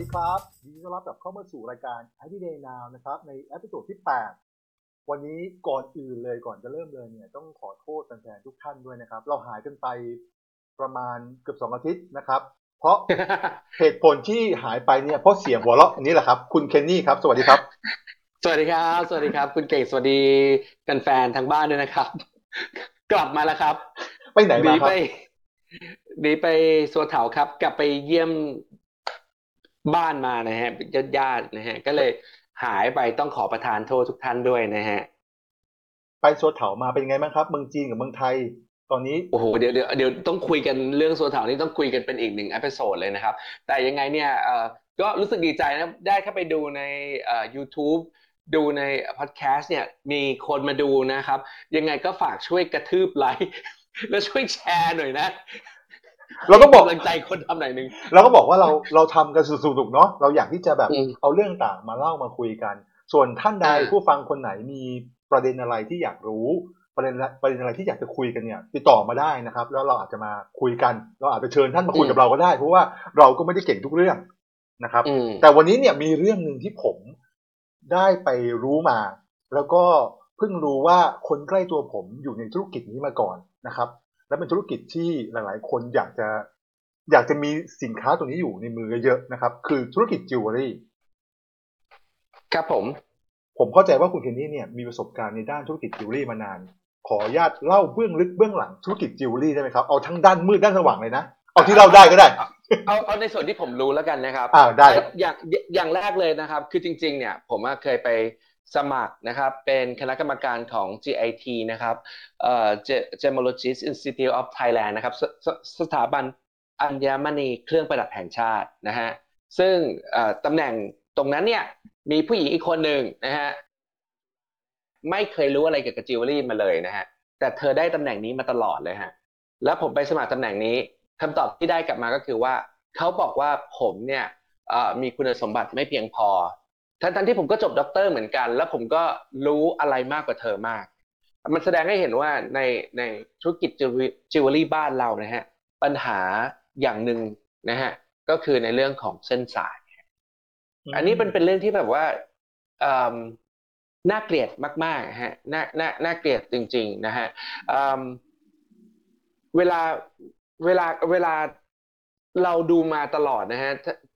ดีครับยินดีต้อนรับกลับเข้ามาสู่รายการ ไอเดียนาว นะครับ ใน episode ที่ 8 วันนี้ก่อนอื่นเลยก่อนจะเริ่มเลยเนี่ย ต้องขอโทษแฟนๆทุกท่านด้วยนะครับ เราหายกันไปประมาณเกือบสองอาทิตย์นะครับ เพราะเหตุผลที่หายไปเนี่ยเพราะเสียงหัวเราะอันนี้แหละครับ คุณเคนนี่ครับ สวัสดีครับ สวัสดีครับ สวัสดีครับ คุณเคนนี่สวัสดีกันแฟนๆทางบ้านด้วยนะครับ กลับมาแล้วครับ ไปไหนหนีมาครับหนีไปซัวเถาครับ กลับไปเยี่ยม บ้านมานะฮะญาติญาติๆนะฮะ ก็เลยหายไปต้องขอประทานโทษทุกท่านด้วยนะฮะ ไปซัวเถามาเป็นไงบ้างครับ เมืองจีนกับเมืองไทยตอนนี้โอ้โหเดี๋ยวเดี๋ยวเดี๋ยวต้องคุยกันเรื่องซัวเถานี่ต้องคุยกันเป็นอีกหนึ่ง episode เลยนะครับ แต่ยังไงเนี่ยเอ่อก็รู้สึกดีใจนะได้เข้าไปดูในเอ่อ YouTube ดูในพอดแคสต์เนี่ยมีคนมาดูนะครับ ยังไงก็ฝากช่วยกระทืบไลค์แล้วช่วยแชร์หน่อยนะ เราก็บอกให้ำลังใจคนทำหน่อยหนึ่ง เราก็บอกว่าเราเราทำกันสุดๆเนาะเราอยากที่จะแบบอืมเอาเรื่องต่างมาเล่ามาคุยกัน ส่วนท่านใดอ่า ผู้ฟังคนไหนมีประเด็นอะไรที่อยากรู้ ประเด็นประเด็นอะไรที่อยากจะคุยกันเนี่ยติดต่อมาได้นะครับ แล้วเราอาจจะมาคุยกัน เราอาจจะเชิญท่านมาคุยกับเราก็ได้ เพราะว่าเราก็ไม่ได้เก่งทุกเรื่องนะครับ อืม แต่วันนี้เนี่ยมีเรื่องหนึ่งที่ผมได้ไปรู้มา แล้วก็เพิ่งรู้ว่าคนใกล้ตัวผมอยู่ในธุรกิจนี้มาก่อนนะครับ และเป็นธุรกิจที่หลาย ๆ คนอยากจะอยากจะมีสินค้าตัวนี้อยู่ในมือเยอะๆนะครับ คือธุรกิจจิวเวลรี่ครับผม ผมเข้าใจว่าคุณเคนนี่เนี่ยมีประสบการณ์ในด้านธุรกิจจิวเวลรี่มานาน ขออนุญาตเล่าเบื้องลึกเบื้องหลังธุรกิจจิวเวลรี่ได้ไหมครับ เอาทั้งด้านมืดด้านสว่างเลยนะ เอาที่เล่าได้ก็ได้ เอาเอาในส่วนที่ผมรู้แล้วกันนะครับอ่าได้ครับอย่างอย่างแรกเลยนะครับ คือจริง ๆ เนี่ย ผมอะเคยไป สมัครนะครับเป็นคณะกรรมการของ GIT นะครับเอ่อ Gemologist Institute of Thailand นะครับสสสถาบันอัญมณีเครื่องประดับแห่งชาตินะฮะซึ่งตำแหน่งตรงนั้นเนี่ยมีผู้หญิงอีกคนหนึ่งนะฮะไม่เคยรู้อะไรเกี่ยวกับจิวเวลรี่มาเลยนะฮะแต่เธอได้ตำแหน่งนี้มาตลอดเลยฮะแล้วผมไปสมัครตำแหน่งนี้คำตอบที่ได้กลับมาก็คือว่าเขาบอกว่าผมเนี่ยมีคุณสมบัติไม่เพียงพอ ทั้งทั้งที่ผมก็จบด็อกเตอร์เหมือนกัน แล้วผมก็รู้อะไรมากกว่าเธอมาก มันแสดงให้เห็นว่าในในธุรกิจจิวเวลรี่บ้านเรานะฮะปัญหาอย่างหนึ่งนะฮะก็คือในเรื่องของเส้นสาย อันนี้เป็นเป็นเรื่องที่แบบว่าน่าเกลียดมากๆฮะน่าน่าน่าเกลียดจริง ๆ นะฮะเเวลาเวลาเวลาเราดูมาตลอดนะฮะ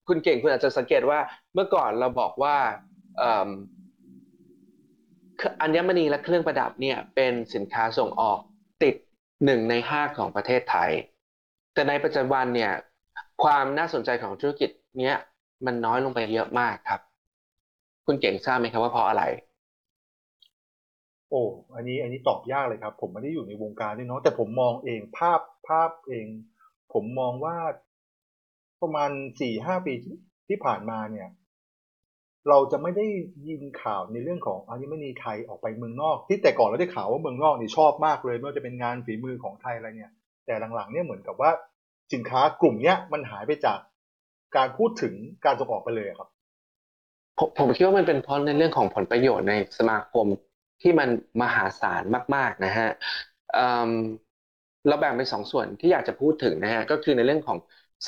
คุณเก่งคุณอาจจะสังเกตว่าเมื่อก่อนเราบอกว่าอัญมณีและเครื่องประดับเนี่ยเป็นสินค้าส่งออกติดหนึ่งในห้าของประเทศไทย แต่ในปัจจุบันเนี่ยความน่าสนใจของธุรกิจเนี้ยมันน้อยลงไปเยอะมากครับ คุณเก่งทราบไหมครับว่าเพราะอะไร โอ้อันนี้อันนี้ตอบยากเลยครับ ผมไม่ได้อยู่ในวงการด้วยเนาะแต่ผมมองเองภาพภาพเอง ผมมองว่า ประมาณสี่ห้าปีที่ผ่านมาเนี่ย เราจะไม่ได้ยินข่าวในเรื่องของอัญมณีไทยออกไปเมืองนอก ที่แต่ก่อนเราได้ข่าวว่าเมืองนอกนี่ชอบมากเลยไม่ว่าจะเป็นงานฝีมือของไทยอะไรเนี่ย แต่หลังๆเนี่ยเหมือนกับว่าสินค้ากลุ่มเนี้ยมันหายไปจากการพูดถึงการส่งออกไปเลยครับ ผมผมคิดว่ามันเป็นเพราะในเรื่องของผลประโยชน์ในสมาคมที่มันมหาศาลมาก ๆนะฮะเเราแบ่งเป็นสองส่วนที่อยากจะพูดถึงนะฮะก็คือในเรื่องของ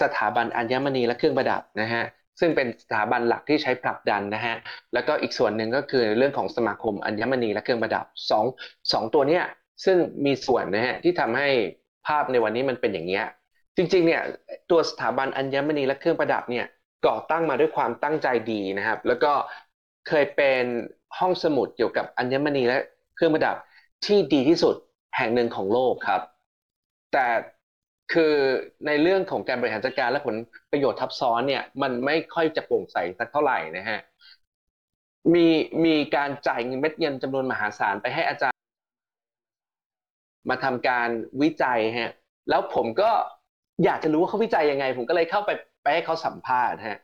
สถาบันอัญมณีและเครื่องประดับนะฮะซึ่งเป็นสถาบันหลักที่ใช้ผลักดันนะฮะแล้วก็อีกส่วนหนึ่งก็คือเรื่องของสมาคมอัญมณีและเครื่องประดับสองสองตัวเนี้ยซึ่งมีส่วนนะฮะที่ทำให้ภาพในวันนี้มันเป็นอย่างเงี้ยจริงๆเนี่ยตัวสถาบันอัญมณีและเครื่องประดับเนี่ยก่อตั้งมาด้วยความตั้งใจดีนะครับ แล้วก็เคยเป็นห้องสมุดเกี่ยวกับอัญมณีและเครื่องประดับที่ดีที่สุดแห่งหนึ่งของโลกครับ แต่ คือในเรื่องของการบริหารจัดการและผลประโยชน์ทับซ้อนเนี่ย มันไม่ค่อยจะโปร่งใสสักเท่าไหร่นะฮะมีมีการจ่ายเงินเม็ดเงินจำนวนมหาศาลไปให้อาจารย์ มาทำการวิจัยฮะแล้วผมก็อยากจะรู้ว่าเขาวิจัยยังไง ผมก็เลยเข้าไปไปให้เขาสัมภาษณ์ฮะ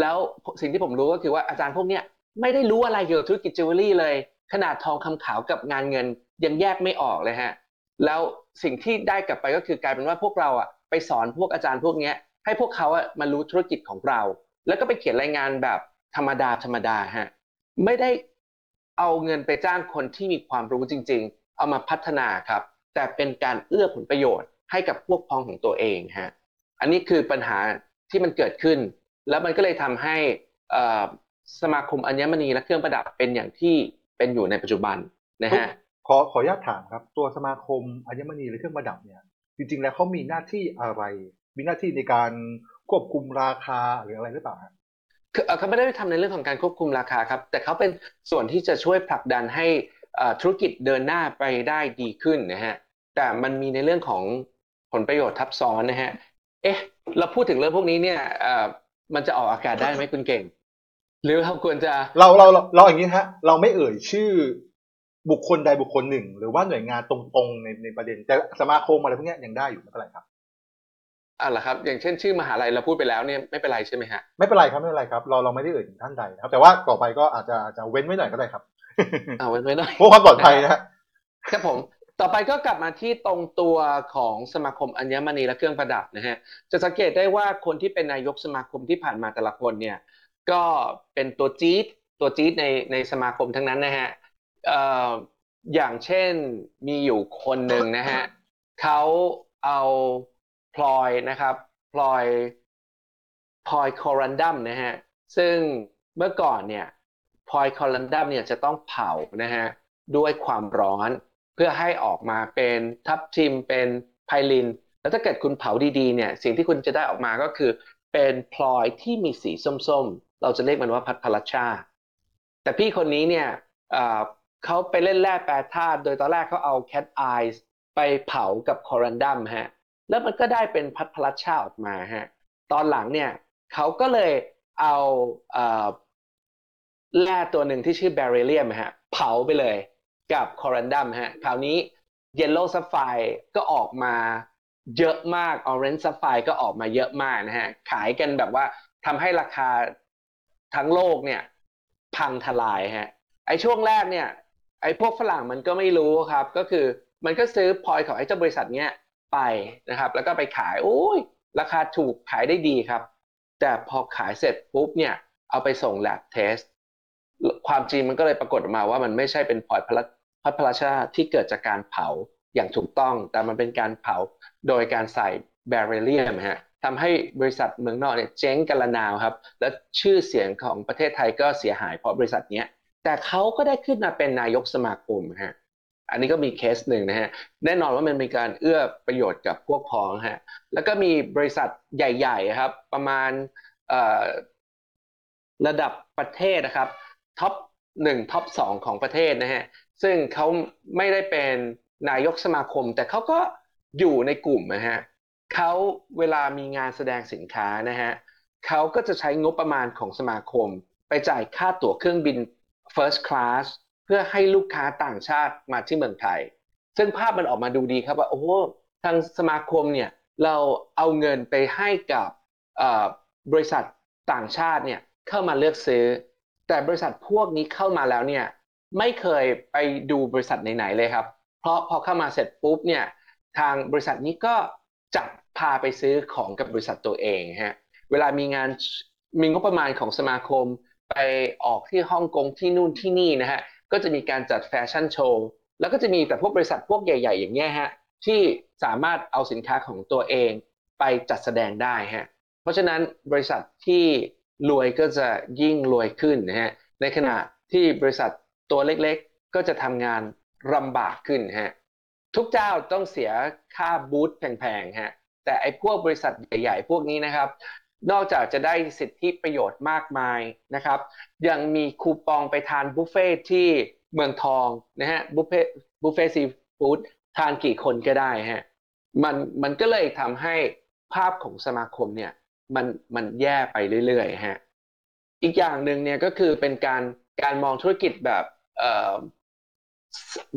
แล้วสิ่งที่ผมรู้ก็คือว่าอาจารย์พวกเนี้ยไม่ได้รู้อะไรเกี่ยวกับธุรกิจจิวเวลรี่เลย ขนาดทองคำขาวกับงานเงินยังแยกไม่ออกเลยฮะ แล้ว สิ่งที่ได้กลับไปก็คือกลายเป็นว่าพวกเราอะไปสอนพวกอาจารย์พวกเนี้ยให้พวกเขาอะมารู้ธุรกิจของเรา แล้วก็ไปเขียนรายงานแบบธรรมดาธรรมดาฮะไม่ได้เอาเงินไปจ้างคนที่มีความรู้จริง ๆ เอามาพัฒนาครับ แต่เป็นการเอื้อผลประโยชน์ให้กับพวกพ้องของตัวเองฮะอันนี้คือปัญหาที่มันเกิดขึ้น แล้วมันก็เลยทำให้สมาคมอัญมณีและเครื่องประดับเป็นอย่างที่เป็นอยู่ในปัจจุบันนะฮะ อขออนุญาตถามครับ ตัวสมาคมอัญมณีและเครื่องประดับเนี่ย จริง ๆ แล้วเขามีหน้าที่อะไร มีหน้าที่ในการควบคุมราคาหรืออะไรหรือเปล่าฮะคือเอ่อเขาไม่ได้ทำในเรื่องของการควบคุมราคาครับ แต่เขาเป็นส่วนที่จะช่วยผลักดันให้เอ่อธุรกิจเดินหน้าไปได้ดีขึ้นนะฮะแต่มันมีในเรื่องของผลประโยชน์ทับซ้อนนะฮะเอ๊ะ เราพูดถึงเรื่องพวกนี้เนี่ยเอ่อมันจะออกอากาศได้ไหมคุณเก่ง หรือเราควรจะเราเราเราเราอย่างนี้ฮะ เราไม่เอ่ยชื่อ บุคคลใดบุคคลหนึ่ง หรือว่าหน่วยงานตรงๆในในประเด็นแต่สมาคมอะไรพวกเนี้ยยังได้อยู่ไม่เป็นไรครับอะเหรอครับ อย่างเช่นชื่อมหาลัยเราพูดไปแล้วเนี่ยไม่เป็นไรใช่ไหมฮะไม่เป็นไรครับไม่เป็นไรครับ เราเราไม่ได้เอ่ยถึงท่านใดนะครับ แต่ว่าต่อไปก็อาจจะอาจจะเว้นไว้หน่อยก็ได้ครับเอาไว้ไม่ได้เพื่อความปลอดภัยนะฮะครับผมต่อไปก็กลับมาที่ตรงตัวของสมาคมอัญมณีและเครื่องประดับนะฮะจะสังเกตได้ว่าคนที่เป็นนายกสมาคมที่ผ่านมาแต่ละคนเนี่ยก็เป็นตัวจี๊ดตัวจี๊ดในในสมาคมทั้งนั้นนะฮะเอย่างเช่นมีอยู่คนหนึ่งนะฮะเขาเอาพลอยนะครับพลอยพลอยคอรันดัมนะฮะซึ่งเมื่อก่อนเนี่ยพลอยคอรันดัมเนี่ยจะต้องเผานะฮะด้วยความร้อนเพื่อให้ออกมาเป็นทับทิมเป็นไพลิน แล้วถ้าเกิดคุณเผาดีๆเนี่ยสิ่งที่คุณจะได้ออกมาก็คือ เป็นพลอยที่มีสีส้มๆ เราจะเรียกมันว่าพัทพลัชชา แต่พี่คนนี้เนี่ย เขาไปเล่นแร่แปรธาตุโดยตอนแรกเขาเอาแคทไอซ์ไปเผากับ corundum ฮะแล้วมันก็ได้เป็น padparadscha ออกมาฮะตอนหลังเนี่ยเขาก็เลยเอาแร่ตัวหนึ่งที่ชื่อ beryllium ฮะเผาไปเลยกับ corundum ฮะคราวนี้ yellow sapphire ก็ออกมาเยอะมาก orange sapphire ก็ออกมาเยอะมากนะฮะขายกันแบบว่าทำให้ราคาทั้งโลกเนี่ยพังทลายฮะไอ้ช่วงแรกเนี่ย ไอ้พวกฝรั่งมันก็ไม่รู้ครับ ก็คือมันก็ซื้อพลอยของไอ้เจ้าบริษัทเนี้ยไปนะครับ แล้วก็ไปขายโอ้ยราคาถูกขายได้ดีครับ แต่พอขายเสร็จปุ๊บเนี่ยเอาไปส่ง lab test ความจริงมันก็เลยปรากฏออกมาว่ามันไม่ใช่เป็นพลอยพัพลัชชาที่เกิดจากการเผาอย่างถูกต้อง แต่มันเป็นการเผาโดยการใส่ beryllium ฮะทำให้บริษัทเมืองนอกเนี่ยเจ๊งกันระนาวครับ และชื่อเสียงของประเทศไทยก็เสียหายเพราะบริษัทเนี้ย แต่เขาก็ได้ขึ้นมาเป็นนายกสมาคมฮะอันนี้ก็มีเคสหนึ่งนะฮะแน่นอนว่ามันมีการเอื้อประโยชน์กับพวกพ้องฮะแล้วก็มีบริษัทใหญ่ๆครับ ประมาณระดับประเทศนะครับ top หนึ่ง top สองของประเทศนะฮะซึ่งเขาไม่ได้เป็นนายกสมาคม แต่เขาก็อยู่ในกลุ่มนะฮะเขาเวลามีงานแสดงสินค้านะฮะเขาก็จะใช้งบประมาณของสมาคม ไปจ่ายค่าตั๋วเครื่องบิน first class เพื่อให้ลูกค้าต่างชาติมาที่เมืองไทย ซึ่งภาพมันออกมาดูดีครับว่าโอ้โหทางสมาคมเนี่ยเราเอาเงินไปให้กับบริษัทต่างชาติเนี่ยเข้ามาเลือกซื้อ แต่บริษัทพวกนี้เข้ามาแล้วเนี่ยไม่เคยไปดูบริษัทไหนๆเลยครับ เพราะพอเข้ามาเสร็จปุ๊บเนี่ยทางบริษัทนี้ก็จับพาไปซื้อของกับบริษัทตัวเองฮะเวลามีงานมีงบประมาณของสมาคม ไปออกที่ฮ่องกงที่นู่นที่นี่นะฮะก็จะมีการจัดแฟชั่นโชว์แล้วก็จะมีแต่พวกบริษัทพวกใหญ่ ๆ อย่างเงี้ยฮะที่สามารถเอาสินค้าของตัวเองไปจัดแสดงได้ฮะเพราะฉะนั้นบริษัทที่รวยก็จะยิ่งรวยขึ้นนะฮะในขณะที่บริษัทตัวเล็กๆ ก็จะทำงานลำบากขึ้นฮะทุกเจ้าต้องเสียค่าบูธแพงๆฮะแต่ไอ้พวกบริษัทใหญ่ ๆ พวกนี้นะครับ นอกจากจะได้สิทธิประโยชน์มากมายนะครับ ยังมีคูปองไปทานบุฟเฟ่ที่เมืองทองนะฮะบุฟเฟ่บุฟเฟ่ซีฟู้ดทานกี่คนก็ได้ฮะมันมันก็เลยทำให้ภาพของสมาคมเนี่ยมันมันแย่ไปเรื่อยๆฮะอีกอย่างหนึ่งเนี่ยก็คือเป็นการการมองธุรกิจแบบ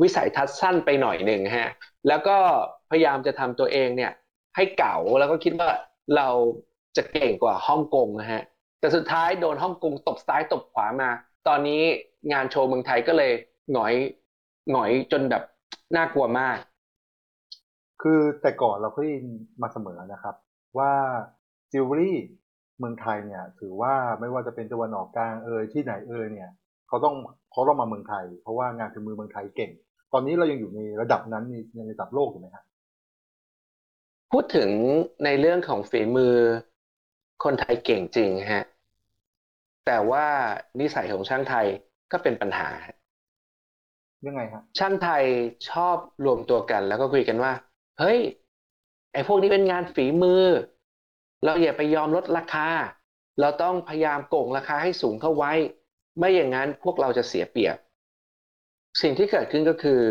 วิสัยทัศน์สั้นไปหน่อยหนึ่งฮะแล้วก็พยายามจะทำตัวเองเนี่ยให้เก่าแล้วก็คิดว่าเรา จะเก่งกว่าฮ่องกงนะฮะแต่สุดท้ายโดนฮ่องกงตบซ้ายตบขวามา ตอนนี้งานโชว์เมืองไทยก็เลยหงอยหงอยจนแบบน่ากลัวมาก คือแต่ก่อนเราก็ได้ยินมาเสมอนะครับ ว่าจิวเวลรี่เมืองไทยเนี่ย ถือว่าไม่ว่าจะเป็นตะวันออกกลางเอยที่ไหนเอยเนี่ยเขาต้องเขาต้องมาเมืองไทย เพราะว่างานฝีมือเมืองไทยเก่ง ตอนนี้เรายังอยู่ในระดับนั้นในระดับโลกอยู่ไหมครับพูดถึงในเรื่องของฝีมือ คนไทยเก่งจริงฮะ แต่ว่านิสัยของช่างไทยก็เป็นปัญหายังไงฮะช่างไทยชอบรวมตัวกัน แล้วก็คุยกันว่า เฮ้ย ไอ้พวกนี้เป็นงานฝีมือ เราอย่าไปยอมลดราคา เราต้องพยายามโกงราคาให้สูงเข้าไว้ ไม่อย่างนั้นพวกเราจะเสียเปรียบ สิ่งที่เกิดขึ้นก็คือ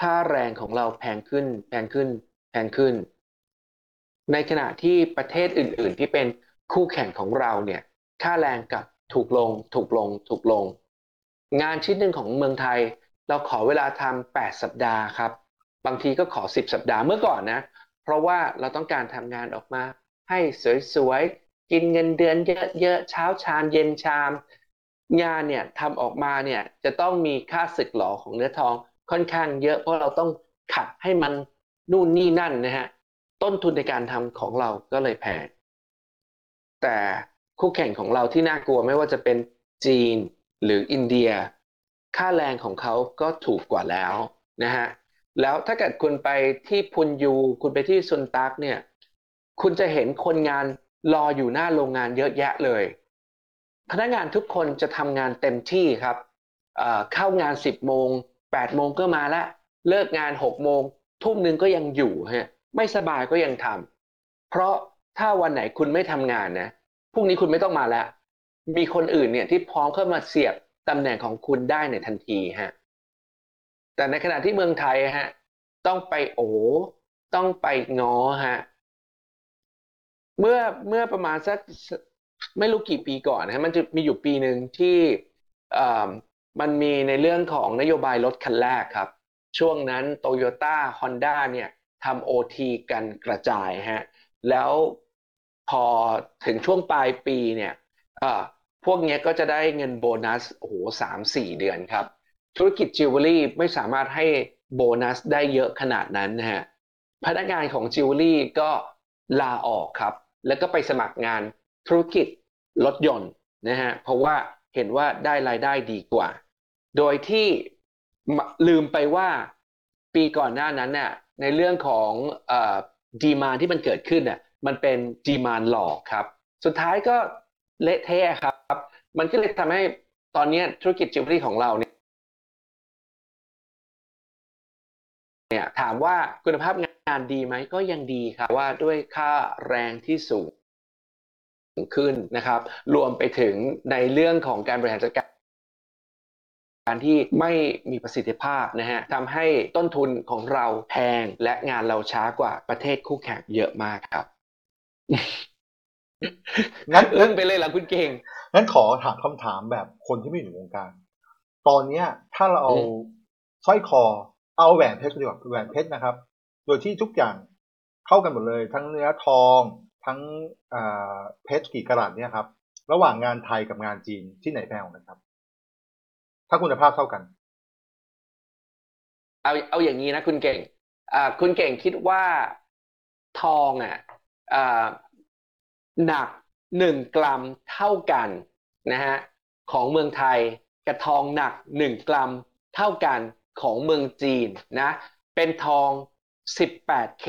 ค่าแรงของเราแพงขึ้น แพงขึ้น แพงขึ้น ในขณะที่ประเทศอื่น ๆ ที่เป็น คู่แข่งของเราเนี่ยค่าแรงกับถูกลงถูกลงถูกลง งานชิ้นหนึ่งของเมืองไทย เราขอเวลาทำ8สัปดาห์ครับ บางทีก็ขอ 10 สัปดาห์เมื่อก่อนนะ เพราะว่าเราต้องการทำงานออกมา ให้สวยๆ กินเงินเดือนเยอะๆเช้าชามเย็นชาม งานเนี่ยทำออกมาเนี่ยจะต้องมีค่าสึกหลอของเนื้อทองค่อนข้างเยอะเพราะเราต้องขัดให้มันนู่นนี่นั่นนะฮะต้นทุนในการทำของเราก็เลยแพง แต่คู่แข่งของเราที่น่ากลัวไม่ว่าจะเป็นจีนหรืออินเดีย ค่าแรงของเขาก็ถูกกว่าแล้วนะฮะแล้วถ้าเกิดคุณไปที่พุนยู คุณไปที่ซุนตักเนี่ย คุณจะเห็นคนงานรออยู่หน้าโรงงานเยอะแยะเลย พนักงานทุกคนจะทำงานเต็มที่ครับเข้างาน 10 โมง 8 โมงก็มาแล้วเลิกงาน 6 โมง ทุ่มหนึ่งก็ยังอยู่ฮะไม่สบายก็ยังทำเพราะ ถ้าวันไหนคุณไม่ทำงานนะพรุ่งนี้คุณไม่ต้องมาแล้ว มีคนอื่นเนี่ยที่พร้อมเข้ามาเสียบตำแหน่งของคุณได้ในทันทีฮะแต่ในขณะที่เมืองไทยฮะ ต้องไปโอต้องไปงอฮะเมื่อเมื่อประมาณสักไม่รู้กี่ปีก่อนนะฮะมันจะมีอยู่ปีหนึ่งที่อ่อมันมีในเรื่องของนโยบายรถคันแรกครับ ช่วงนั้นโตโยต้าฮอนด้าเนี่ยทำโอทีกันกระจายฮะ แล้ว พอถึงช่วงปลายปีเนี่ยพวกเนี้ยก็จะได้เงินโบนัสโอ้โหสามสี่เดือนครับ ธุรกิจจิวเวลรี่ไม่สามารถให้โบนัสได้เยอะขนาดนั้นนะฮะพนักงานของจิวเวลรี่ก็ลาออกครับ แล้วก็ไปสมัครงานธุรกิจรถยนต์นะฮะเพราะว่าเห็นว่าได้รายได้ดีกว่า โดยที่ลืมไปว่าปีก่อนหน้านั้นน่ะในเรื่องของดีมานด์ที่มันเกิดขึ้นน่ะ มันเป็น demand หลอกครับ สุดท้ายก็เละเทะครับ มันก็เลยทำให้ตอนนี้ธุรกิจจิวเวลรี่ของเราเนี่ยเนี่ยถามว่าคุณภาพงานดีไหมก็ยังดีครับว่าด้วยค่าแรงที่สูงขึ้นนะครับ รวมไปถึงในเรื่องของการบริหารจัดการการที่ไม่มีประสิทธิภาพนะฮะทำให้ต้นทุนของเราแพงและงานเราช้ากว่าประเทศคู่แข่งเยอะมากครับ งั้นอึ้งไปเลยเหรอคุณเก่งงั้นขอถามคำถามแบบคนที่ไม่อยู่ในวงการ ตอนเนี้ย ถ้าเราเอาอืมสร้อยคอ เอาแหวนเพชรดีกว่าแหวนเพชรนะครับ โดยที่ทุกอย่างเข้ากันหมดเลย ทั้งเนื้อทอง ทั้งอ่าเพชรกี่กะรัตเนี่ยครับ ระหว่างงานไทยกับงานจีนที่ไหนแพงกว่ากันครับ ถ้าคุณภาพเท่ากัน เอาเอาอย่างนี้นะคุณเก่งอ่าคุณเก่งคิดว่าทองอะอ่า หนักหนึ่งกรัมเท่ากันนะฮะของเมืองไทยกับทองหนักหนึ่งกรัมเท่ากันของเมืองจีนนะเป็นทอง 18K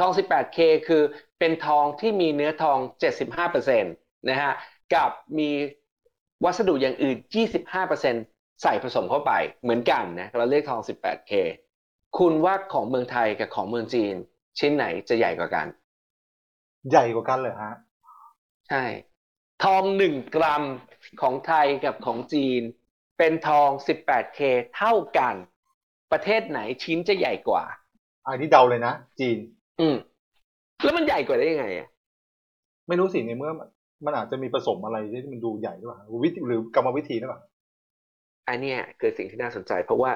ทอง 18K คือเป็นทองที่มีเนื้อทอง 75%นะฮะกับมีวัสดุอย่างอื่น 25%ใส่ผสมเข้าไปเหมือนกันนะเราเรียกทอง 18K คุณว่าของเมืองไทยกับของเมืองจีน ชิ้นไหนจะใหญ่กว่ากัน ใหญ่กว่ากันเลยฮะ ใช่ ทองหนึ่งกรัมของไทยกับของจีน เป็นทอง 18K เท่ากัน ประเทศไหนชิ้นจะใหญ่กว่า อันนี้เดาเลยนะ จีน อืม แล้วมันใหญ่กว่าได้ยังไงอะไม่รู้สิในเมื่อมันมันอาจจะมีผสมอะไรที่มันดูใหญ่หรือเปล่าวิธีหรือกรรมวิธีหรือเปล่าอันเนี้ยคือสิ่งที่น่าสนใจ เพราะว่า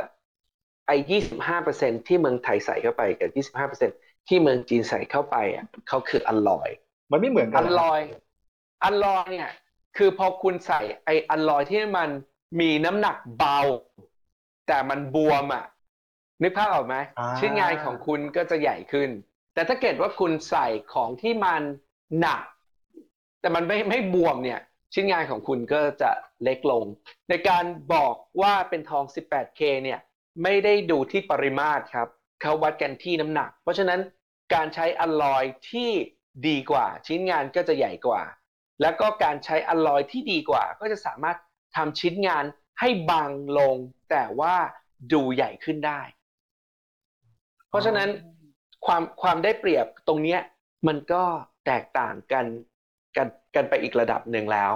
ไอ้ยี่สิบห้าเปอร์เซ็นที่เมืองไทยใส่เข้าไปกับยี่สิบห้าเปอร์เซ็น ที่เมืองจีนใส่เข้าไปอะเขาคืออลลอย มันไม่เหมือนกัอันลเหรลออย อัลลอยเนี่ยคือพอคุณใส่ไอ้อัลลอยที่มันมีน้ำหนักเบา แต่มันบวมอะนึกภาพออกไหมอ่าชิ้นงานของคุณก็จะใหญ่ขึ้น แต่ถ้าเกิดว่าคุณใส่ของที่มันหนัก แต่มันไม่ไม่บวมเนี่ย ชิ้นงานของคุณก็จะเล็กลง ในการบอกว่าเป็นทอง 18K เนี่ย ไม่ได้ดูที่ปริมาตรครับ เขาวัดกันที่น้ำหนัก เพราะฉะนั้น การใช้อลลอยที่ดีกว่า ชิ้นงานก็จะใหญ่กว่า แล้วก็การใช้อลลอยที่ดีกว่า ก็จะสามารถทำชิ้นงานให้บางลง แต่ว่าดูใหญ่ขึ้นได้ เพราะฉะนั้นความความได้เปรียบตรงเนี้ยมันก็แตกต่างกันกันกันไปอีกระดับหนึ่งแล้ว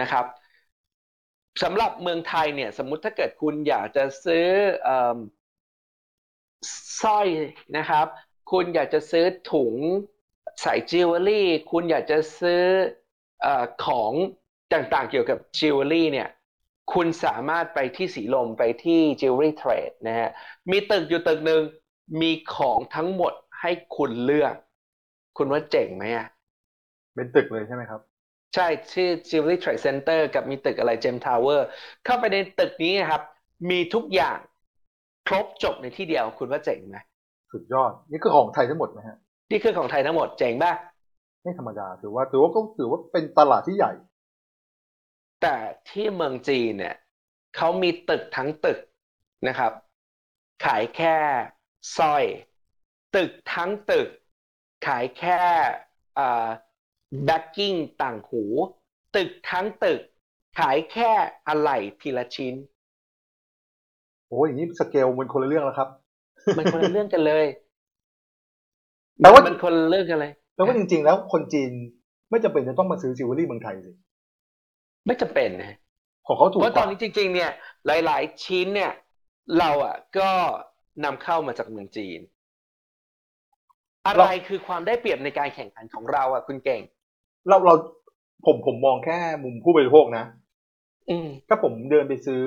นะครับสำหรับเมืองไทยเนี่ย สมมุติถ้าเกิดคุณอยากจะซื้อสร้อยนะครับ คุณอยากจะซื้อถุงใส่จิวเวลรี่ คุณอยากจะซื้อเออของต่างๆเกี่ยวกับจิวเวลรี่เนี่ยคุณสามารถไปที่สีลมไปที่ Jewelry Trade นะฮะ มีตึกอยู่ตึกหนึ่งมีของทั้งหมดให้คุณเลือก คุณว่าเจ๋งไหมอะ เป็นตึกเลยใช่ไหมครับ ใช่ชื่อ Jewelry Trade Center กับมีตึกอะไร Gem Tower เข้าไปในตึกนี้นะครับ มีทุกอย่างครบจบในที่เดียว คุณว่าเจ๋งไหม สุดยอด นี่คือของไทยทั้งหมดนะฮะนี่คือของไทยทั้งหมดเจ๋งป่ะไม่ธรรมดาถือว่าถือว่าก็ถือว่าเป็นตลาดที่ใหญ่ แต่ที่เมืองจีนเนี่ยเขามีตึกทั้งตึกนะครับ ขายแค่สร้อย ตึกทั้งตึก ขายแค่ backing ต่างหู ตึกทั้งตึก ขายแค่อะไหล่ทีละชิ้น โอ้ยอย่างนี้สเกลมันคนละเรื่องแล้วครับ มันคนละเรื่องกันเลยแต่ว่ามันคนละเรื่องกันเลยแล้วก็จริง ๆ แล้วคนจีนไม่จำเป็นจะต้องมาซื้อจิวเวลรี่เมืองไทยสิไม่จำเป็นนะของเขาถูกเพราะกตอนว่านี้จริง ๆ เนี่ย หลาย ๆ ชิ้นเนี่ย เราอะก็นำเข้ามาจากเมืองจีน อะไรคือความได้เปรียบในการแข่งขันของเราอะคุณเก่ง เราเราผมผมมองแค่มุมผู้บริโภคนะอืมถ้าผมเดินไปซื้อ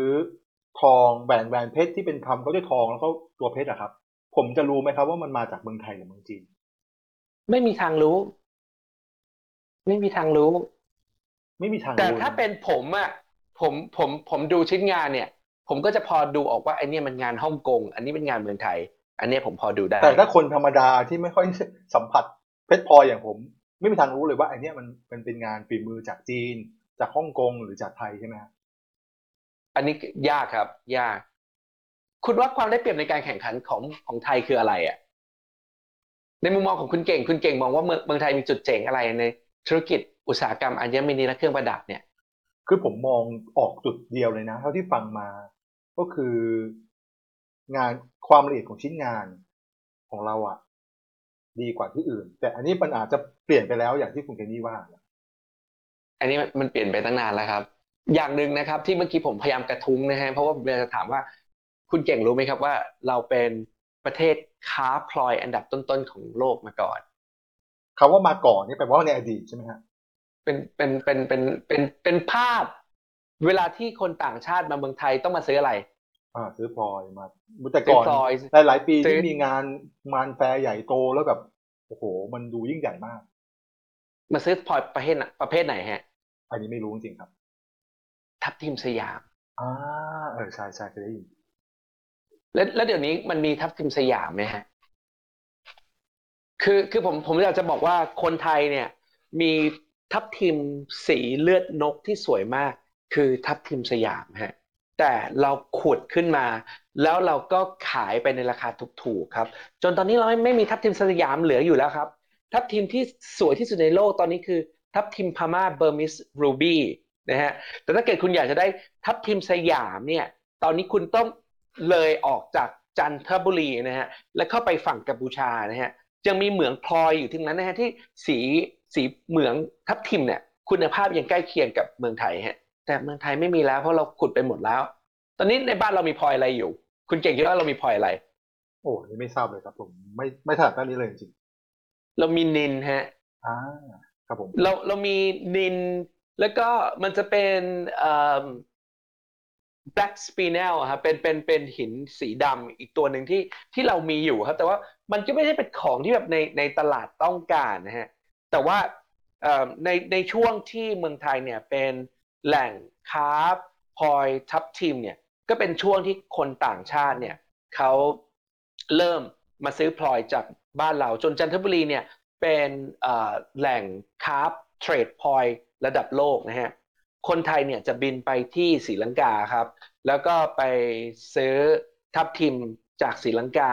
ทองแหวนแหวนเพชรที่เป็นทำเขาด้วยทองแล้วก็ตัวเพชรอะครับ ผมจะรู้ไหมครับว่ามันมาจากเมืองไทยหรือเมืองจีน ไม่มีทางรู้ ไม่มีทางรู้ ไม่มีทางแต่รู้ถ้านะเป็นผมอะผมผมผมดูชิ้นงานเนี่ย ผมก็จะพอดูออกว่าไอเนี่ยมันงานฮ่องกง อันนี้เป็นงานเมืองไทย อันเนี้ยผมพอดูได้ แต่ถ้าคนธรรมดาที่ไม่ค่อยสัมผัสเพชรพลอยอย่างผม ไม่มีทางรู้เลยว่าไอเนี้ยมันมันเป็นงานฝีมือจากจีน จากฮ่องกงหรือจากไทยใช่ไหมฮะ อันนี้ยากครับ ยาก คุณว่าความได้เปรียบในการแข่งขันของของไทยคืออะไรอะ ในมุมมองของคุณเก่ง คุณเก่งมองว่าเมืองเมืองไทยมีจุดเจ๋งอะไรในธุรกิจอุตสาหกรรมอัญมณีและเครื่องประดับเนี่ย คือผมมองออกจุดเดียวเลยนะ เท่าที่ฟังมา ก็คืองานความละเอียดของชิ้นงานของเราอะดีกว่าที่อื่น แต่อันนี้มันอาจจะเปลี่ยนไปแล้วอย่างที่คุณเคนนี่ว่า อันนี้มันมันเปลี่ยนไปตั้งนานแล้วครับ อย่างหนึ่งนะครับที่เมื่อกี้ผมพยายามกระทุ้งนะฮะเพราะว่าผมจะถามว่าคุณเก่งรู้ไหมครับว่าเราเป็นประเทศค้าพลอยอันดับต้นๆของโลกมาก่อนคำว่ามาก่อนนี่แปลว่าในอดีตใช่ไหมฮะเป็นเป็นเป็นเป็นเป็นเป็นภาพ เวลาที่คนต่างชาติมาเมืองไทยต้องมาซื้ออะไร อ่า ซื้อพลอยมาแต่ซื้ก่ออนพลอยหลายหลายๆปีซื้อที่มีงานมานแฟร์ใหญ่โตแล้วแบบโอ้โห มันดูยิ่งใหญ่มาก มาซื้อพลอยประเภทไหนประเภทไหนฮะ อันนี้ไม่รู้จริงๆครับ ทับทิมสยามอ่าเออใช่ใช่เคยได้ยินแล้วแล้วเดี๋ยวนี้มันมีทับทิมสยามไหมฮะ คือคือผมผมอยากจะบอกว่าคนไทยเนี่ย มีทับทิมสีเลือดนกที่สวยมาก คือทับทิมสยามฮะ แต่เราขุดขึ้นมา แล้วเราก็ขายไปในราคาถูกๆครับ จนตอนนี้เราไม่ไม่มีทับทิมสยามเหลืออยู่แล้วครับ ทับทิมที่สวยที่สุดในโลกตอนนี้คือ ทับทิมพม่า Burmese ruby นะฮะแต่ถ้าเกิดคุณอยากจะได้ทับทิมสยามเนี่ยตอนนี้คุณต้องเลยออกจากจันทบุรีนะฮะแล้วเข้าไปฝั่งกัมพูชานะฮะยังมีเหมืองพลอยอยู่ที่นั้นนะฮะที่สีสีเหมืองทับทิมเนี่ยคุณภาพยังใกล้เคียงกับเมืองไทยฮะแต่เมืองไทยไม่มีแล้วเพราะเราขุดไปหมดแล้ว ตอนนี้ในบ้านเรามีพลอยอะไรอยู่ คุณเก่งคิดว่าเรามีพลอยอะไร โอ้อันนี่ไม่ทราบเลยครับผมไม่ไม่ถนัดด้านนี้เลยจริงเรามีนินฮะๆอ่าครับผมเราเรามีนิน แล้วก็มันจะเป็น black spinel ครับเป็นเป็นเป็นหินสีดำอีกตัวหนึ่งที่ที่เรามีอยู่ครับ แต่ว่ามันก็ไม่ใช่เป็นของที่แบบในในตลาดต้องการนะฮะแต่ว่าในในช่วงที่เมืองไทยเนี่ยเป็นแหล่งค้าพลอยทับทิมเนี่ยก็เป็นช่วงที่คนต่างชาติเนี่ยเขาเริ่มมาซื้อพลอยจากบ้านเราจนจันทบุรีเนี่ยเป็นแหล่งค้าเทรดพลอย ระดับโลกนะฮะคนไทยเนี่ยจะบินไปที่ศรีลังกาครับ แล้วก็ไปซื้อทับทิมจากศรีลังกา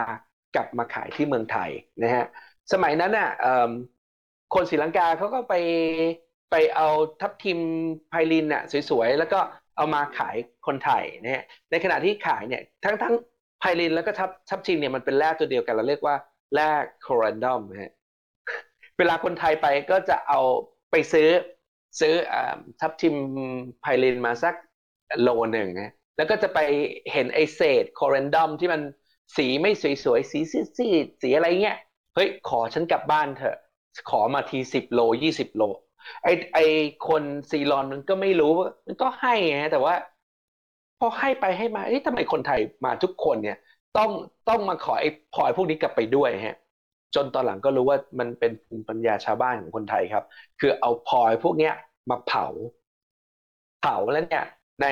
กลับมาขายที่เมืองไทยนะฮะสมัยนั้นน่ะคนศรีลังกาเขาก็ไปไปเอาทับทิมไพลินเนี่ยสวยๆ แล้วก็เอามาขายคนไทยนี่ยในขณะที่ขายเนี่ยทั้งทั้งไพลินแล้วก็ทับทับทิมเนี่ยมันเป็นแร่ตัวเดียวกันเราเรียกว่าแร่โครันดอมฮะเวลาคนไทยไปก็จะเอาไปซื้อ ซื้อทับทิมไพลินมาสักโลหนึ่งนะแล้วก็จะไปเห็นไอเศษโครันดอมที่มันสีไม่สวยๆ สีซีดๆสีอะไรเงี้ย เฮ้ย ขอฉันกลับบ้านเถอะ ขอมาทีสิบโลยี่สิบโล ไอไอคนซีรอนมันก็ไม่รู้ มันก็ให้ไงแต่ว่า พอให้ไปให้มาเอ้ยทำไมคนไทยมาทุกคนเนี่ย ต้องต้องมาขอไอพลอยพวกนี้กลับไปด้วยฮะ จนตอนหลังก็รู้ว่ามันเป็นภูมิปัญญาชาวบ้านของคนไทยครับ คือเอาพลอยพวกเนี้ยมาเผา เผาแล้วเนี่ยใน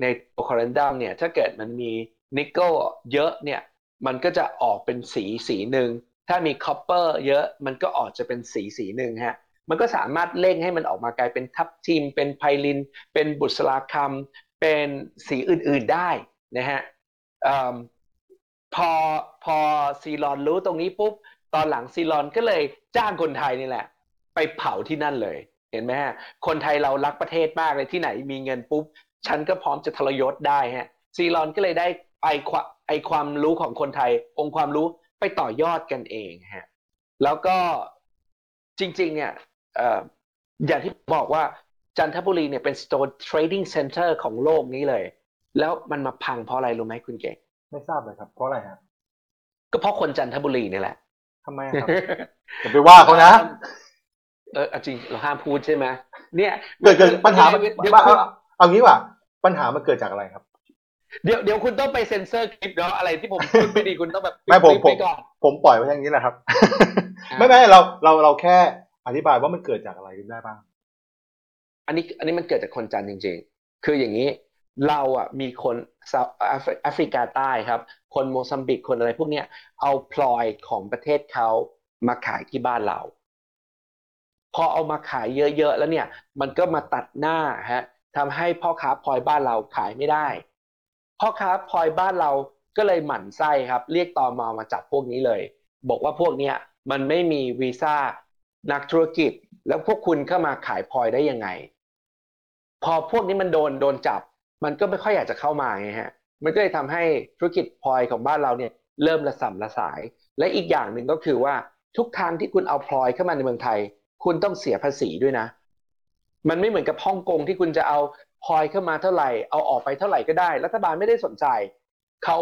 ในคอรันดัมเนี่ยถ้าเกิดมันมีนิกเกิลเยอะเนี่ยมันก็จะออกเป็นสีสีหนึ่งถ้ามี copper เยอะมันก็ออกจะเป็นสีสีหนึ่งฮะมันก็สามารถเร่งให้มันออกมากลายเป็นทับทิม เป็นไพลิน เป็นบุษราคำเป็นสีอื่นๆได้นะฮะอพอพอซีรอนรู้ตรงนี้ปุ๊บ ตอนหลังซีรอนก็เลยจ้างคนไทยนี่แหละ ไปเผาที่นั่นเลย เห็นไหมฮะ คนไทยเรารักประเทศมากเลยที่ไหนมีเงินปุ๊บ ฉันก็พร้อมจะทรยศได้ฮะ ซีรอนก็เลยได้ไอความไอความรู้ของคนไทย องค์ความรู้ไปต่อยอดกันเองฮะ แล้วก็จริง ๆ เนี่ยเอ่ออย่างที่บอกว่าจันทบุรีเนี่ยเป็น store trading center ของโลกนี้เลย แล้วมันมาพังเพราะอะไรรู้ไหมคุณเก่งไม่ทราบเลยครับ เพราะอะไรฮะก็เพราะคนจันทบุรีนี่แหละ ทำไมครับอย่าไปว่าเขานะ เออเอาจริงเราห้ามพูดใช่ไหมเนี่ยเกิดเกิดปัญหามันเดี๋ยวเอาคุณเอาเอางี้ว่ะปัญหามันเกิดจากอะไรครับ เดี๋ยวเดี๋ยวคุณต้องไปเซ็นเซอร์คลิปเนาะอะไรที่ผมพูดไม่ดีคุณต้องแบบไม่ผมปิดผมไปก่อนผมปล่อยไว้อย่างนี้แหละครับอ่าไม่ไม่เราเราเราแค่อธิบายว่ามันเกิดจากอะไรกันได้บ้าง อันนี้อันนี้มันเกิดจากคนจันทร์จริง ๆ คืออย่างนี้ เราอะมีคนแอฟริกาใต้ครับ คนโมซัมบิกคนอะไรพวกเนี้ยเอาพลอยของประเทศเขามาขายที่บ้านเรา พอเอามาขายเยอะๆแล้วเนี่ย มันก็มาตัดหน้าฮะทำให้พ่อค้าพลอยบ้านเราขายไม่ได้ พ่อค้าพลอยบ้านเราก็เลยหมั่นไส้ครับ เรียกตอมอมาจับพวกนี้เลย บอกว่าพวกเนี้ยมันไม่มีวีซ่านักธุรกิจ แล้วพวกคุณเข้ามาขายพลอยได้ยังไง พอพวกนี้มันโดนโดนจับ มันก็ไม่ค่อยอยากจะเข้ามาไงฮะมันก็เลยทำให้ธุรกิจพลอยของบ้านเราเนี่ยเริ่มระส่ำระสาย และอีกอย่างหนึ่งก็คือว่าทุกครั้งที่คุณเอาพลอยเข้ามาในเมืองไทย คุณต้องเสียภาษีด้วยนะ มันไม่เหมือนกับฮ่องกงที่คุณจะเอาพลอยเข้ามาเท่าไหร่เอาออกไปเท่าไหร่ก็ได้ รัฐบาลไม่ได้สนใจเขา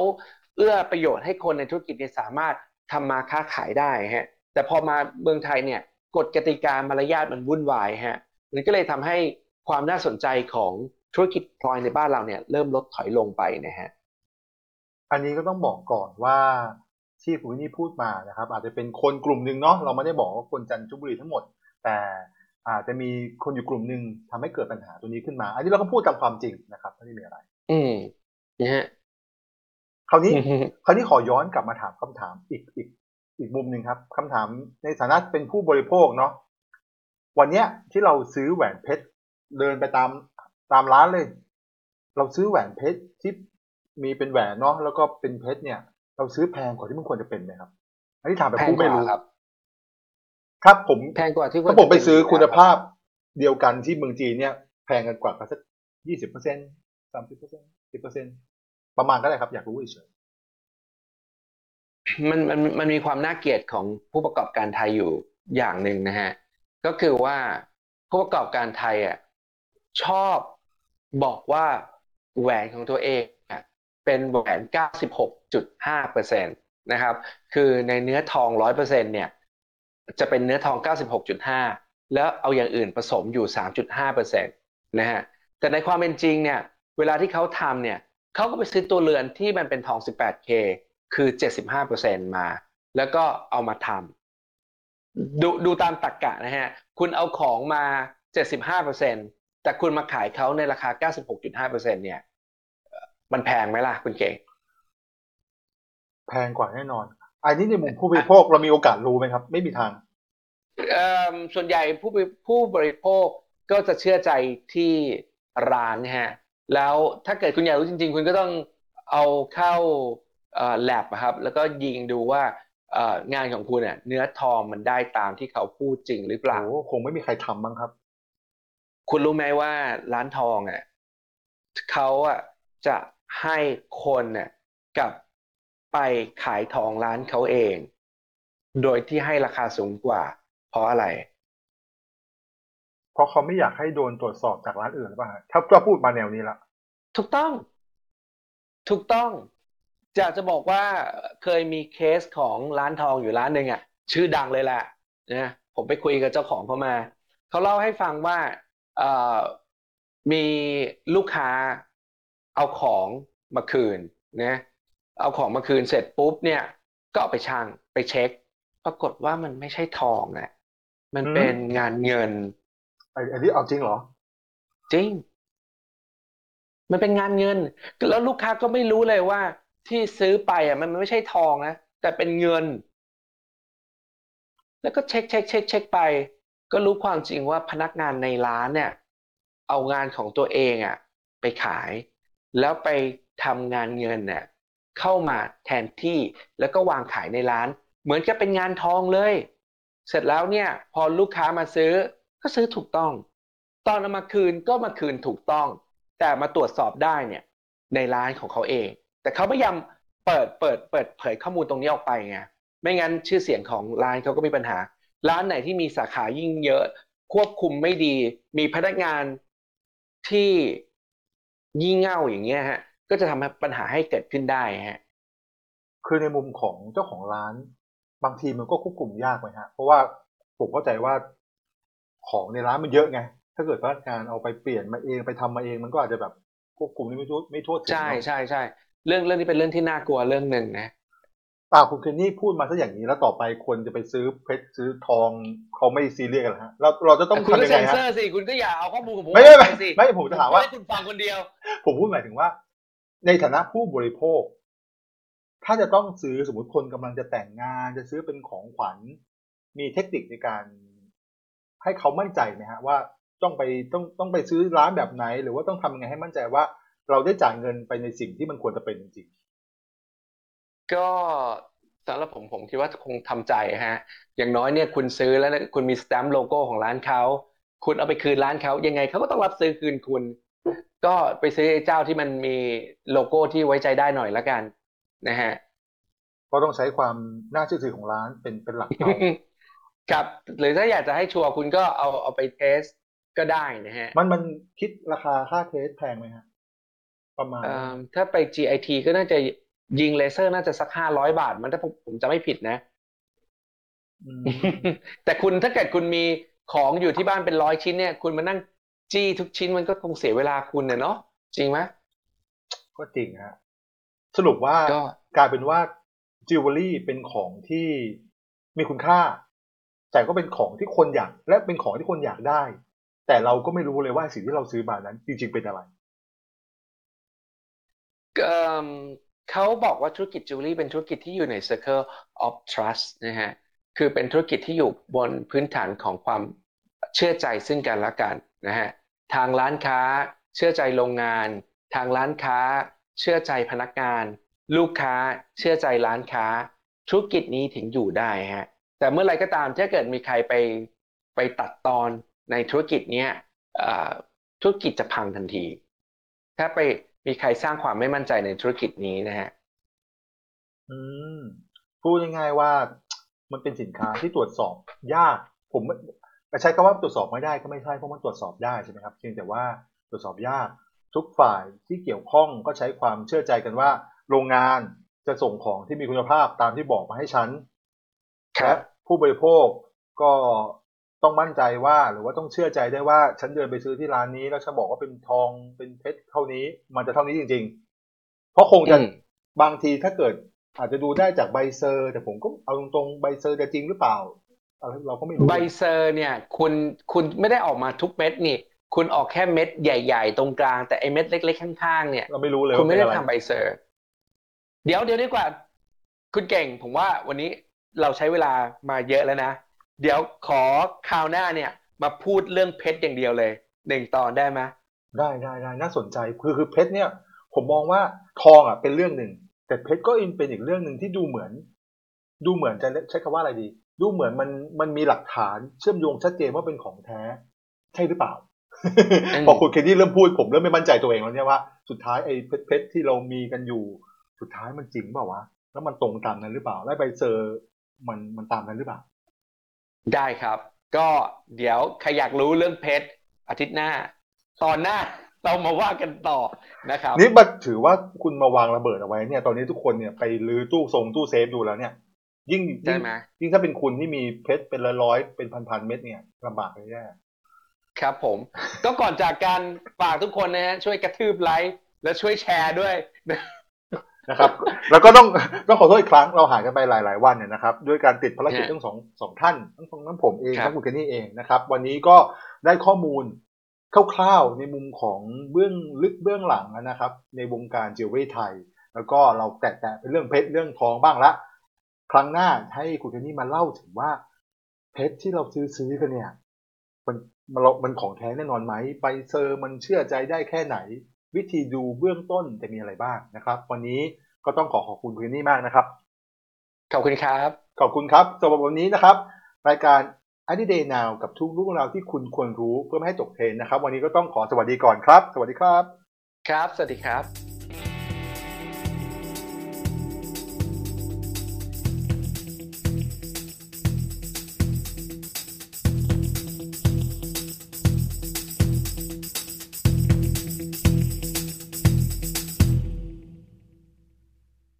เอื้อประโยชน์ให้คนในธุรกิจเนี่ยสามารถทำมาค้าขายได้ฮะแต่พอมาเมืองไทยเนี่ยกฎกติกามารยาทมันวุ่นวายฮะมันก็เลยทำให้ความน่าสนใจของ ธุรกิจพลอยในบ้านเราเนี่ยเริ่มลดถอยลงไปนะฮะอันนี้ก็ต้องบอกก่อนว่าที่คุณวินนี่พูดมานะครับ อาจจะเป็นคนกลุ่มหนึ่งเนาะเราไม่ได้บอกว่าคนจันทบุรีทั้งหมด แต่อาจจะมีคนอยู่กลุ่มหนึ่งทำให้เกิดปัญหาตัวนี้ขึ้นมา อันนี้เราก็พูดตามความจริงนะครับไม่ได้มีอะไร อืมนะฮะคราวนี้คราวนี้ขอย้อนกลับมาถามคำถามอีกอีกอีกมุมหนึ่งครับคำถามในฐานะเป็นผู้บริโภคเนาะวันเนี้ยที่เราซื้อแหวนเพชรเดินไปตาม ตามร้านเลย เราซื้อแหวนเพชรที่มีเป็นแหวนเนาะแล้วก็เป็นเพชรเนี่ย เราซื้อแพงกว่าที่มันควรจะเป็นไหมครับ อันนี้ถามแบบแพงผู้กไม่ว่ารู้ครับ ครับผมแพงกว่าที่ถ้าผมไปซื้อคุณภาพเดียวกันที่เมืองจีนเนี่ย แพงกันกว่ากันสักยี่สิบเปอร์เซ็นสามสิบเปอร์เซ็นสิบเปอร์เซ็นประมาณก็ได้ครับ อยากรู้เฉยมันมันมันมีความน่าเกลียดของผู้ประกอบการไทยอยู่อย่างหนึ่งนะฮะ ก็คือว่าผู้ประกอบการไทยอะชอบ บอกว่าแหวนของตัวเองเป็นแหวน 96.5เปอร์เซ็นะครับ คือในเนื้อทอง 100%เนี่ยจะเป็นเนื้อทอง 96.5 แล้วเอาอย่างอื่นผสมอยู่ 3.5เปอร์เซ็นะฮะ แต่ในความเป็นจริงเนี่ยเวลาที่เขาทำเนี่ยเขาก็ไปซื้อตัวเรือนที่มันเป็นทอง 18K คือ 75%มา แล้วก็เอามาทำดูดูตามตรกกะนะฮะ คุณเอาของมา 75% แต่คุณมาขายเขาในราคา 96.5%เนี่ยเอ่อมันแพงไหมล่ะคุณเก๋ๆแพงกว่าแน่นอน อันนี้ในมุมผู้บริโภคเรามีโอกาสรู้ไหมครับ ไม่มีทางเอิ่มส่วนใหญ่ผู้บริผู้บริโภคก็จะเชื่อใจที่ร้านนะฮะ แล้วถ้าเกิดคุณอยากรู้จริง ๆ คุณก็ต้องเอาเข้าเอ่อ lab อะครับ แล้วก็ยิงดูว่าเอ่องานของคุณเนี่ยเนื้อทองมันได้ตามที่เขาพูดจริงหรือเปล่าโอ้คงไม่มีใครทำมั้งครับ คุณรู้ไหมว่าร้านทองอะเขาอะจะให้คนเนี่ยกลับไปขายทองร้านเขาเอง โดยที่ให้ราคาสูงกว่า เพราะอะไร เพราะเขาไม่อยากให้โดนตรวจสอบจากร้านอื่นหรือเปล่าฮะถ้าถ้าพูดมาแนวนี้ละถูกต้อง ถูกต้องอยากจะบอกว่าเคยมีเคสของร้านทองอยู่ร้านหนึ่งอะ ชื่อดังเลยแหละนะผมไปคุยกับเจ้าของเขามา เขาเล่าให้ฟังว่าเอ่อ มีลูกค้าเอาของมาคืนนะเอาของมาคืนเสร็จปุ๊บเนี่ย ก็เอาไปชั่งไปเช็ค ปรากฏว่ามันไม่ใช่ทองนะมันเป็นงานเงินไอ้อันนี้เอาจริงเหรอ จริง มันเป็นงานเงิน แล้วลูกค้าก็ไม่รู้เลยว่า ที่ซื้อไปอะ มันไม่ใช่ทองนะแต่เป็นเงิน แล้วก็เช็คเช็คเช็คเช็คไป ก็รู้ความจริงว่าพนักงานในร้านเนี่ย เอางานของตัวเองอะไปขาย แล้วไปทำงานเงินเนี่ยเข้ามาแทนที่แล้วก็วางขายในร้าน เหมือนกับเป็นงานทองเลย เสร็จแล้วเนี่ย พอลูกค้ามาซื้อก็ซื้อถูกต้อง ตอนเอามาคืนก็มาคืนถูกต้อง แต่มาตรวจสอบได้เนี่ย ในร้านของเขาเอง แต่เขาพยายามเปิดเปิดเปิดเผยข้อมูลตรงนี้ออกไปไงไม่งั้นชื่อเสียงของร้านเขาก็มีปัญหา ร้านไหนที่มีสาขายิ่งเยอะ ควบคุมไม่ดี มีพนักงานที่ยี่เง่าอย่างเงี้ยฮะ ก็จะทำให้ปัญหาให้เกิดขึ้นได้ฮะคือในมุมของเจ้าของร้าน บางทีมันก็ควบคุมยากไหมฮะเพราะว่าผมเข้าใจว่าของในร้านมันเยอะไง ถ้าเกิดพนักงานเอาไปเปลี่ยนมาเองไปทำมาเอง มันก็อาจจะแบบควบคุมไม่ทั่วไม่ทั่วถึงใช่เนอะใช่ใช่เรื่องเรื่องนี้เป็นเรื่องที่น่ากลัวเรื่องหนึ่งนะ อ่าคุณเคนนี่พูดมาซะอย่างนี้แล้วต่อไปคนจะไปซื้อเพชรซื้อทองเขาไม่ซีเรียสกันเหรอฮะเราเราจะต้องคุณทำก็ยังเซ็ไงนเซอฮะ ร์สิคุณก็อย่าเอาข้อมูลของผมไม่ไม่ออกไม่ปสิไม่ผมจะถามว่า ให้คุณฟังคนเดียวผมพูดหมายถึงว่า ในฐานะผู้บริโภค ถ้าจะต้องซื้อสมมติคนกำลังจะแต่งงาน จะซื้อเป็นของขวัญ มีเทคนิคในการ ให้เขามั่นใจไหมฮะ ว่าต้องไปต้องต้องไปซื้อร้านแบบไหน หรือว่าต้องทำยังไงให้มั่นใจว่า เราได้จ่ายเงินไปในสิ่งที่มันควรจะเป็นจริง ก็สำหรับผมผมคิดว่าคงทำใจฮะ อย่างน้อยเนี่ยคุณซื้อแล้วเนี่ยคุณมีสแตมป์โลโก้ของร้านเขาคุณเอาไปคืนร้านเขายังไงเขาก็ต้องรับซื้อคืนคุณ ก็ไปซื้อไอ้เจ้าที่มันมีโลโก้ที่ไว้ใจได้หน่อยละกัน นะฮะๆก็ต้องใช้ความน่าเชื่อถือของร้านเป็นเป็นหลักเอาครับหรือถ้าอยากจะให้ชัวร์คุณก็เอาเอาไปเทสก็ได้นะฮะมันมันคิดราคาค่า test แพงไหมฮะประมาณ เอ่อถ้าไป GIT ก็น่าจะ ยิงเลเซอร์น่าจะสักห้าร้อยบาท มันถ้าผมผมจะไม่ผิดนะอืมแต่คุณถ้าเกิดคุณมีของอยู่ที่บ้านเป็นร้อยชิ้นเนี่ย คุณมานั่งจี้ทุกชิ้นมันก็คงเสียเวลาคุณเนี่ยเนาะจริงไหมก็จริงฮะสรุปว่าก็กลายเป็นว่าจิวเวลรี่เป็นของที่มีคุณค่า แต่ก็เป็นของที่คนอยาก และเป็นของที่คนอยากได้ แต่เราก็ไม่รู้เลยว่าสิ่งที่เราซื้อมานั้น จริงๆเป็นอะไร เขาบอกว่าธุรกิจจิวเวลรี่เป็นธุรกิจที่อยู่ใน Circle of Trust นะฮะ คือเป็นธุรกิจที่อยู่บนพื้นฐานของความเชื่อใจซึ่งกันและกันนะฮะ ทางร้านค้าเชื่อใจโรงงาน ทางร้านค้า เชื่อใจพนักงาน ลูกค้าเชื่อใจร้านค้า ธุรกิจนี้ถึงอยู่ได้ฮะ แต่เมื่อไรก็ตามถ้าเกิดมีใครไปไปตัดตอนในธุรกิจนี้ธุรกิจจะพังทันที ถ้าไป มีใครสร้างความไม่มั่นใจในธุรกิจนี้นะฮะอืมพูดง่ายๆว่ามันเป็นสินค้าที่ตรวจสอบยาก ผมไม่ใช้คำว่าตรวจสอบไม่ได้ก็ไม่ใช่เพราะมันตรวจสอบได้ใช่ไหมครับเพียงแต่ว่าตรวจสอบยากทุกฝ่ายที่เกี่ยวข้องก็ใช้ความเชื่อใจกันว่า โรงงานจะส่งของที่มีคุณภาพตามที่บอกมาให้ฉันครับและผู้บริโภคก็ ต้องมั่นใจว่าหรือว่าต้องเชื่อใจได้ว่าฉันเดินไปซื้อที่ร้านนี้ แล้วฉันบอกว่าเป็นทองเป็นเพชรเท่านี้ มันจะเท่านี้จริง ๆ เพราะคงจะอืมบางทีถ้าเกิดอาจจะดูได้จากใบ cer แต่ผมก็เอาตรงๆใบ cer จะจริงหรือเปล่าอะไรเราก็ไม่รู้ใบ cer เนี่ย คุณคุณไม่ได้ออกมาทุกเม็ดนี่ คุณออกแค่เม็ดใหญ่ ๆ ตรงกลางแต่ไอ้เม็ดเล็ก ๆ ข้างๆเนี่ยเราไม่รู้เลยคุณว่าไม่เป็นได้อะไรทำใบเซอร์ เดี๋ยวเดี๋ยวดีกว่า คุณเก่งผมว่าวันนี้เราใช้เวลามาเยอะแล้วนะ เดี๋ยวขอคราวหน้าเนี่ย มาพูดเรื่องเพชรอย่างเดียวเลยหนึ่งตอนได้ไหมได้ได้ได้น่าสนใจคือคือเพชรเนี่ย ผมมองว่าทองอะเป็นเรื่องหนึ่ง แต่เพชรก็เป็นอีกเรื่องหนึ่งที่ดูเหมือน ดูเหมือนจะใช้คำว่าอะไรดี ดูเหมือนมันมันมีหลักฐานเชื่อมโยงชัดเจนว่าเป็นของแท้ ใช่หรือเปล่าอืมพอคุณเคนนี่เริ่มพูดผมเริ่มไม่มั่นใจตัวเองแล้วเนี่ยว่าสุดท้ายไอ้เพชรที่เรามีกันอยู่ สุดท้ายมันจริงเปล่าวะแล้วมันตรงตามนั้นหรือเปล่า แล้วใบเซอร์มันมันตามนั้นหรือเปล่า ได้ครับ ก็เดี๋ยวใครอยากรู้เรื่องเพชรอาทิตย์หน้า ตอนหน้าเรามาว่ากันต่อนะครับนี่มาถือว่าคุณมาวางระเบิดเอาไว้เนี่ย ตอนนี้ทุกคนเนี่ยไปรื้อตู้ทรงตู้เซฟดูแล้วเนี่ย ยิ่งใช่ยิ่งไหมยิ่งถ้าเป็นคุณที่มีเพชรเป็นร้อยๆเป็นพันๆเม็ดเนี่ยลำบากเลยแย่ครับผม ก็ก่อนจากการฝากทุกคนนะฮะช่วยกระทืบไลค์และช่วยแชร์ด้วย นะครับ แล้วก็ต้องต้องขอโทษอีกครั้งเราหายกันไปหลาย ๆ วันเนี่ยนะครับ ด้วยการติดภารกิจฮะทั้งสองสองท่านทั้งทั้งผมเองครับทั้งคุณเคนนี่เองนะครับ วันนี้ก็ได้ข้อมูลคร่าวๆในมุมของเบื้องลึกเบื้องหลังนะครับ ในวงการจิวเวลรี่ไทย แล้วก็เราแตะๆเป็นเรื่องเพชรเรื่องทองบ้างละ ครั้งหน้าให้คุณเคนนี่มาเล่าถึงว่าเพชรที่เราซื้อซื้อกันเนี่ย มันมันเรามันของแท้แน่นอนไหมใบ cer มันเชื่อใจได้แค่ไหน วิธีดูเบื้องต้นจะมีอะไรบ้างนะครับ วันนี้ก็ต้องขอขอบคุณคุณเคนนี่มากนะครับ ขอบคุณครับ ขอบคุณครับสำหรับวันนี้นะครับ รายการ i d Day Now กับทุกเรื่องราวที่คุณควรรู้เพื่อไม่ให้ตกเทรนด์นะครับ วันนี้ก็ต้องขอสวัสดีก่อนครับ สวัสดีครับ ครับ สวัสดีครับ